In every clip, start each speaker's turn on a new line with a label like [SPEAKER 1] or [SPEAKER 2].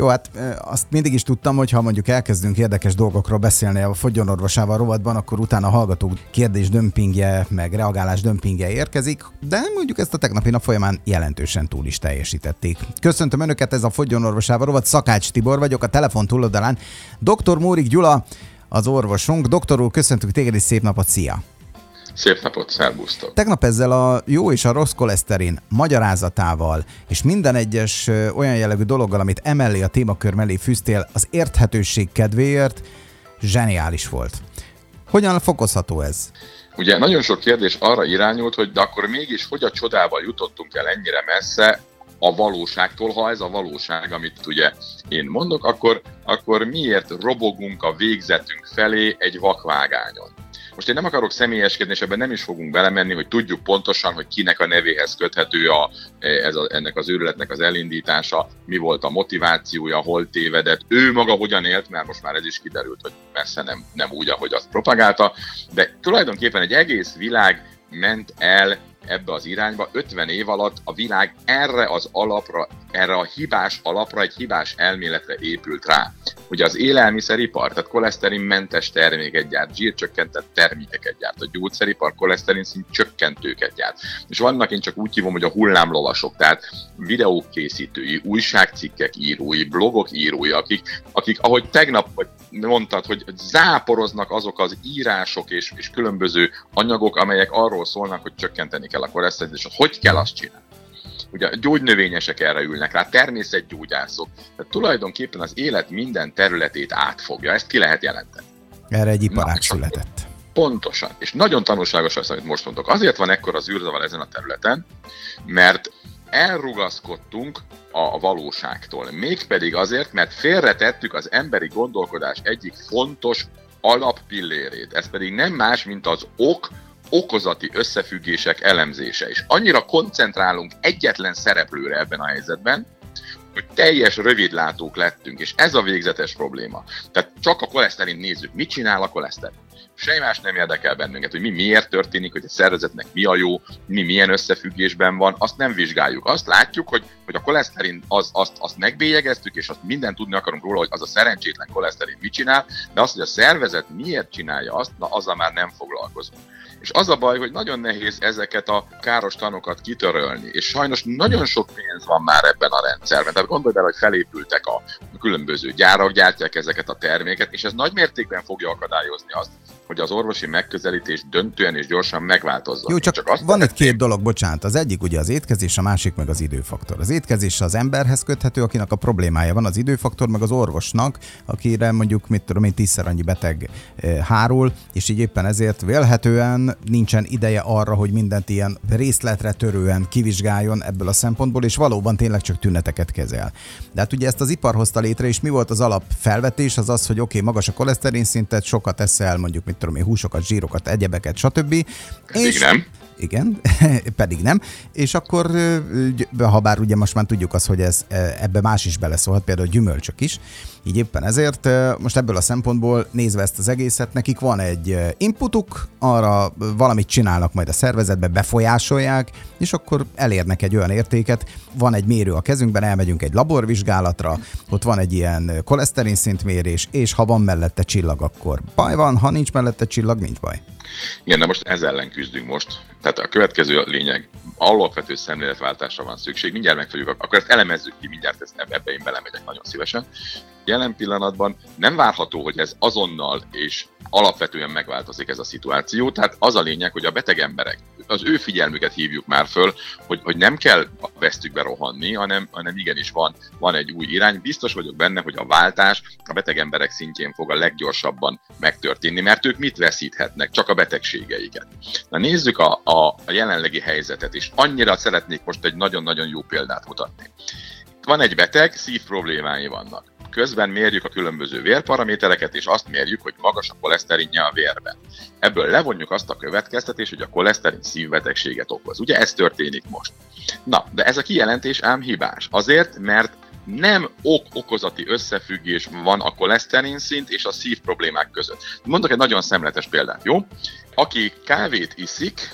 [SPEAKER 1] Jó, hát azt mindig is tudtam, hogy ha mondjuk elkezdünk érdekes dolgokról beszélni a fogyonorvosával rovatban, akkor utána a hallgatók kérdés dömpingje, meg reagálás dömpingje érkezik, de mondjuk ezt a tegnapi nap folyamán jelentősen túl is teljesítették. Köszöntöm Önöket, ez a fogyonorvosával rovat, Szakács Tibor vagyok, a telefon túloldalán dr. Mórik Gyula, az orvosunk. Doktor úr, köszöntük téged, és szép napot, szia!
[SPEAKER 2] Szép napot, szervusztok!
[SPEAKER 1] Tegnap ezzel a jó és a rossz koleszterin magyarázatával, és minden egyes olyan jellegű dologgal, amit emellé a témakör mellé fűztél, az érthetőség kedvéért zseniális volt. Hogyan fokozható ez?
[SPEAKER 2] Ugye nagyon sok kérdés arra irányult, hogy de akkor mégis hogy a csodával jutottunk el ennyire messze, a valóságtól, ha ez a valóság, amit ugye én mondok, akkor, akkor miért robogunk a végzetünk felé egy vakvágányon? Most én nem akarok személyeskedni, és ebben nem is fogunk belemenni, hogy tudjuk pontosan, hogy kinek a nevéhez köthető a, ez a, ennek az őrületnek az elindítása, mi volt a motivációja, hol tévedett, ő maga hogyan élt, mert most már ez is kiderült, hogy messze nem, nem úgy, ahogy azt propagálta, de tulajdonképpen egy egész világ ment el ebbe az irányba. 50 év alatt a világ erre az alapra, erre a hibás alapra, egy hibás elméletre épült rá. Ugye az élelmiszeripar, tehát koleszterinmentes terméket gyárt, zsírcsökkentett termékeket gyárt, a gyógyszeripar koleszterin szint csökkentőket gyárt. És vannak, én csak úgy hívom, hogy a hullámlovasok, tehát videók készítői, újságcikkek írói, blogok írói, akik, akik ahogy tegnap mondtad, hogy záporoznak azok az írások és, és különböző anyagok, amelyek arról szólnak, hogy csökkenteni kell a koleszterint, és hogy kell azt csinálni. Ugye a gyógynövényesek erre ülnek rá, természetgyógyászok. Tehát tulajdonképpen az élet minden területét átfogja, ezt ki lehet jelenteni.
[SPEAKER 1] Erre egy iparág született.
[SPEAKER 2] Pontosan. És nagyon tanulságos az, amit most mondok. Azért van ekkor az űrzavar ezen a területen, mert elrugaszkodtunk a valóságtól. Mégpedig azért, mert félretettük az emberi gondolkodás egyik fontos alappillérét. Ez pedig nem más, mint az ok, okozati összefüggések elemzése. És annyira koncentrálunk egyetlen szereplőre ebben a helyzetben, hogy teljes rövidlátók lettünk, és ez a végzetes probléma. Tehát csak a koleszterin nézzük, mit csinál a koleszterin semmi más nem érdekel bennünket, hogy mi miért történik, hogy a szervezetnek mi a jó, mi milyen összefüggésben van, azt nem vizsgáljuk. Azt látjuk, hogy, hogy a koleszterin, az, azt, azt megbélyegeztük, és azt mindent tudni akarunk róla, hogy az a szerencsétlen koleszterin mit csinál, de azt, hogy a szervezet miért csinálja azt, na azzal már nem foglalkozunk. És az a baj, hogy nagyon nehéz ezeket a káros tanokat kitörölni, és sajnos nagyon sok pénz van már ebben a rendszerben. Tehát gondolj bele, hogy felépültek a különböző gyárak, gyártják ezeket a terméket, és ez nagy mértékben fogja akadályozni azt, hogy az orvosi megközelítés döntően és gyorsan megváltozzon.
[SPEAKER 1] Jó, csak, csak azt van itt két dolog, bocsánat. Az egyik ugye az étkezés, a másik meg az időfaktor. Az étkezés az emberhez köthető, akinek a problémája van, az időfaktor meg az orvosnak, akire mondjuk, mit tudom én, tízszer annyi beteg e, hárul, és így éppen ezért vélhetően nincsen ideje arra, hogy mindent ilyen részletre törően kivizsgáljon ebből a szempontból, és valóban tényleg csak tüneteket kezel. De hát ugye ezt az ipar hozta létre, és mi volt az alap felvetés? Az az, hogy oké, okay, magas a koleszterin szintet, sokat eszel, mondjuk mit tudom én, húsokat, zsírokat, egyebeket, stb.
[SPEAKER 2] Pedig és nem.
[SPEAKER 1] Igen, pedig nem. És akkor, ha bár ugye most már tudjuk azt, hogy ez, ebbe más is beleszólhat, például gyümölcsök is, így éppen ezért most ebből a szempontból nézve ezt az egészet, nekik van egy inputuk, arra valamit csinálnak majd a szervezetbe, befolyásolják, és akkor elérnek egy olyan értéket, van egy mérő a kezünkben, elmegyünk egy laborvizsgálatra, ott van egy ilyen koleszterin szintmérés, és ha van mellette csillag, akkor baj van, ha nincs mellette csillag, nincs baj.
[SPEAKER 2] Igen, de most ez ellen küzdünk most. Tehát a következő a lényeg, alapvető szemléletváltásra van szükség. Mindjárt meg fogjuk, akkor ezt elemezzük ki, mindjárt ezt, ebbe én belemegyek nagyon szívesen. Jelen pillanatban nem várható, hogy ez azonnal és alapvetően megváltozik ez a szituáció. Tehát az a lényeg, hogy a beteg emberek, az ő figyelmüket hívjuk már föl, hogy, hogy nem kell a vesztükbe rohanni, hanem, hanem igenis van, van egy új irány. Biztos vagyok benne, hogy a váltás a beteg emberek szintjén fog a leggyorsabban megtörténni, mert ők mit veszíthetnek? Csak a betegségeiket. Na nézzük a, a, a jelenlegi helyzetet is. Annyira szeretnék most egy nagyon-nagyon jó példát mutatni. Van egy beteg, szív problémái vannak közben mérjük a különböző vérparamétereket, és azt mérjük, hogy magas a koleszterinje a vérben. Ebből levonjuk azt a következtetést, hogy a koleszterin szívbetegséget okoz. Ugye ez történik most. Na, de ez a kijelentés ám hibás. Azért, mert nem ok-okozati összefüggés van a koleszterin szint és a szív problémák között. Mondok egy nagyon szemletes példát, jó? Aki kávét iszik,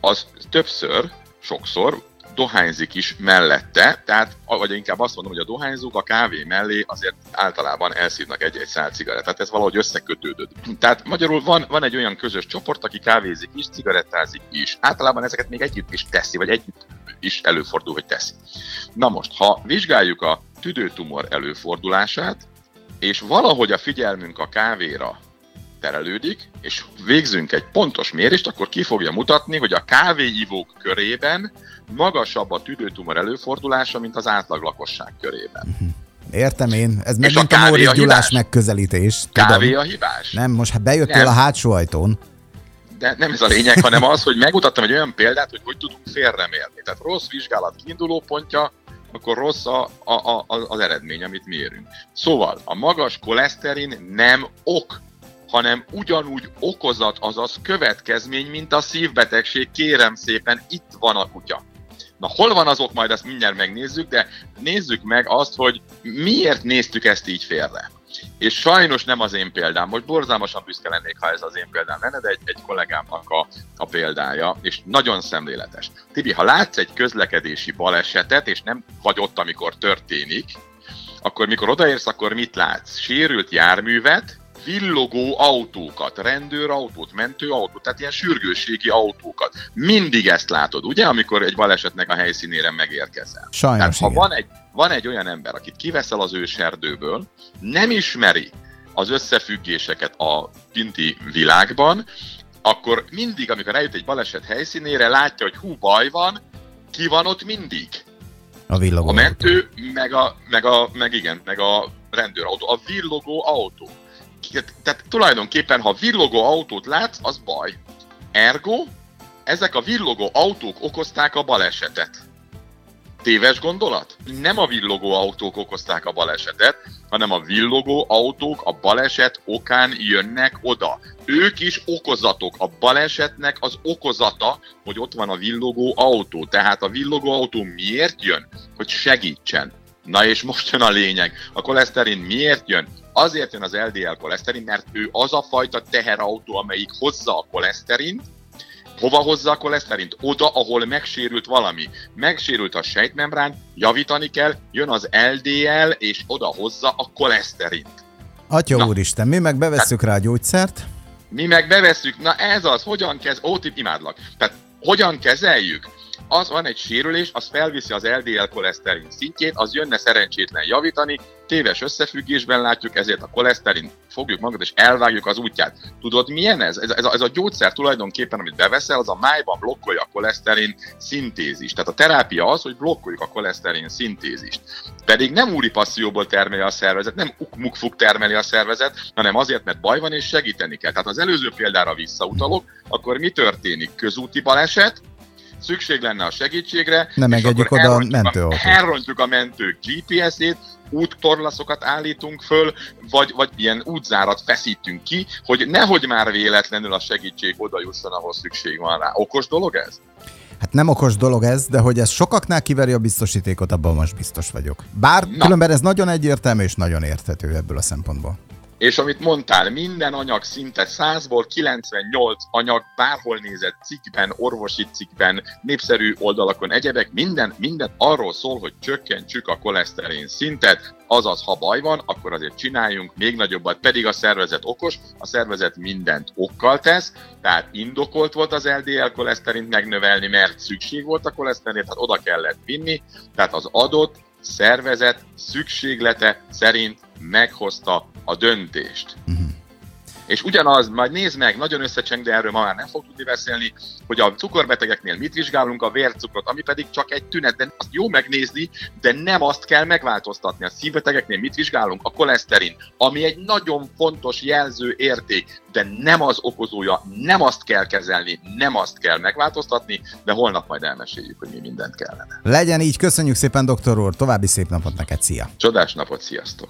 [SPEAKER 2] az többször, sokszor dohányzik is mellette, tehát, vagy inkább azt mondom, hogy a dohányzók a kávé mellé azért általában elszívnak egy-egy szál cigarettát, ez valahogy összekötődött. Tehát magyarul van, van egy olyan közös csoport, aki kávézik is, cigarettázik is. Általában ezeket még együtt is teszi, vagy együtt is előfordul, hogy teszi. Na most, ha vizsgáljuk a tüdőtumor előfordulását, és valahogy a figyelmünk a kávéra terelődik, és végzünk egy pontos mérést, akkor ki fogja mutatni, hogy a kávéivók körében magasabb a tüdőtumor előfordulása, mint az átlag lakosság körében.
[SPEAKER 1] Mhm. Értem én, ez meg a, a Gyulás megközelítés.
[SPEAKER 2] Tudom. Kávé a hibás?
[SPEAKER 1] Nem, most hát bejöttél nem. a hátsó ajtón.
[SPEAKER 2] De nem ez a lényeg, hanem az, hogy megmutattam egy olyan példát, hogy hogy tudunk félremérni. Tehát rossz vizsgálat kiinduló pontja, akkor rossz a, a, a, az eredmény, amit mérünk. Szóval a magas koleszterin nem ok hanem ugyanúgy okozat, azaz következmény, mint a szívbetegség. Kérem szépen, itt van a kutya. Na hol van azok, majd ezt mindjárt megnézzük, de nézzük meg azt, hogy miért néztük ezt így félre. És sajnos nem az én példám, most borzalmasan büszke lennék, ha ez az én példám lenne, de egy, egy kollégámnak a, a példája, és nagyon szemléletes. Tibi, ha látsz egy közlekedési balesetet, és nem vagy ott, amikor történik, akkor mikor odaérsz, akkor mit látsz? Sérült járművet, villogó autókat, rendőrautót, mentőautót, tehát ilyen sürgősségi autókat. Mindig ezt látod, ugye, amikor egy balesetnek a helyszínére megérkezel.
[SPEAKER 1] Sajnos,
[SPEAKER 2] tehát, ha van egy, van egy olyan ember, akit kiveszel az őserdőből, nem ismeri az összefüggéseket a kinti világban, akkor mindig, amikor eljut egy baleset helyszínére, látja, hogy hú, baj van, ki van ott mindig?
[SPEAKER 1] A villogó
[SPEAKER 2] A mentő, meg, a, meg, a, meg igen, meg a rendőrautó. A villogó autó tehát tulajdonképpen, ha villogó autót látsz, az baj. Ergo, ezek a villogó autók okozták a balesetet. Téves gondolat? Nem a villogó autók okozták a balesetet, hanem a villogó autók a baleset okán jönnek oda. Ők is okozatok. A balesetnek az okozata, hogy ott van a villogó autó. Tehát a villogó autó miért jön? Hogy segítsen. Na és most jön a lényeg. A koleszterin miért jön? Azért jön az LDL koleszterin, mert ő az a fajta teherautó, amelyik hozza a koleszterint, Hova hozza a koleszterint? Oda, ahol megsérült valami. Megsérült a sejtmembrán, javítani kell, jön az LDL, és oda hozza a koleszterint.
[SPEAKER 1] Atya na. úristen, mi meg bevesszük rá a gyógyszert?
[SPEAKER 2] Mi meg bevesszük, na ez az, hogyan kezd, ó, imádlak. Tehát hogyan kezeljük? Az van egy sérülés, az felviszi az LDL koleszterin szintjét, az jönne szerencsétlen javítani, téves összefüggésben látjuk, ezért a koleszterin fogjuk magunkat és elvágjuk az útját. Tudod milyen ez? Ez, ez, a, ez a gyógyszer tulajdonképpen, amit beveszel, az a májban blokkolja a koleszterin szintézist. Tehát a terápia az, hogy blokkoljuk a koleszterin szintézist. Pedig nem úri passzióból termeli a szervezet, nem ukmukfuk termeli a szervezet, hanem azért, mert baj van és segíteni kell. Tehát az előző példára visszautalok, akkor mi történik? Közúti baleset, szükség lenne a segítségre.
[SPEAKER 1] Nem engedjük oda a mentőautót.
[SPEAKER 2] Elrontjuk a mentők GPS-ét, úttorlaszokat állítunk föl, vagy, vagy ilyen útzárat feszítünk ki, hogy nehogy már véletlenül a segítség oda jusson, ahol szükség van rá. Okos dolog ez?
[SPEAKER 1] Hát nem okos dolog ez, de hogy ez sokaknál kiveri a biztosítékot, abban most biztos vagyok. Bár Na. különben ez nagyon egyértelmű és nagyon érthető ebből a szempontból.
[SPEAKER 2] És amit mondtál, minden anyag szinte 100-ból 98 anyag bárhol nézett cikkben, orvosi cikkben, népszerű oldalakon, egyebek, minden, minden arról szól, hogy csökkentsük a koleszterin szintet, azaz ha baj van, akkor azért csináljunk még nagyobbat, pedig a szervezet okos, a szervezet mindent okkal tesz, tehát indokolt volt az LDL koleszterint megnövelni, mert szükség volt a koleszterinért, tehát oda kellett vinni, tehát az adott szervezet szükséglete szerint meghozta a döntést. Uh-huh. És ugyanaz, majd nézd meg, nagyon összecseng, de erről ma már nem fog tudni beszélni, hogy a cukorbetegeknél mit vizsgálunk, a vércukrot, ami pedig csak egy tünet, de azt jó megnézni, de nem azt kell megváltoztatni. A szívbetegeknél mit vizsgálunk? A koleszterin, ami egy nagyon fontos jelző érték, de nem az okozója, nem azt kell kezelni, nem azt kell megváltoztatni, de holnap majd elmeséljük, hogy mi mindent kellene.
[SPEAKER 1] Legyen így, köszönjük szépen, doktor úr, további szép napot neked, szia!
[SPEAKER 2] Csodás napot, sziasztok!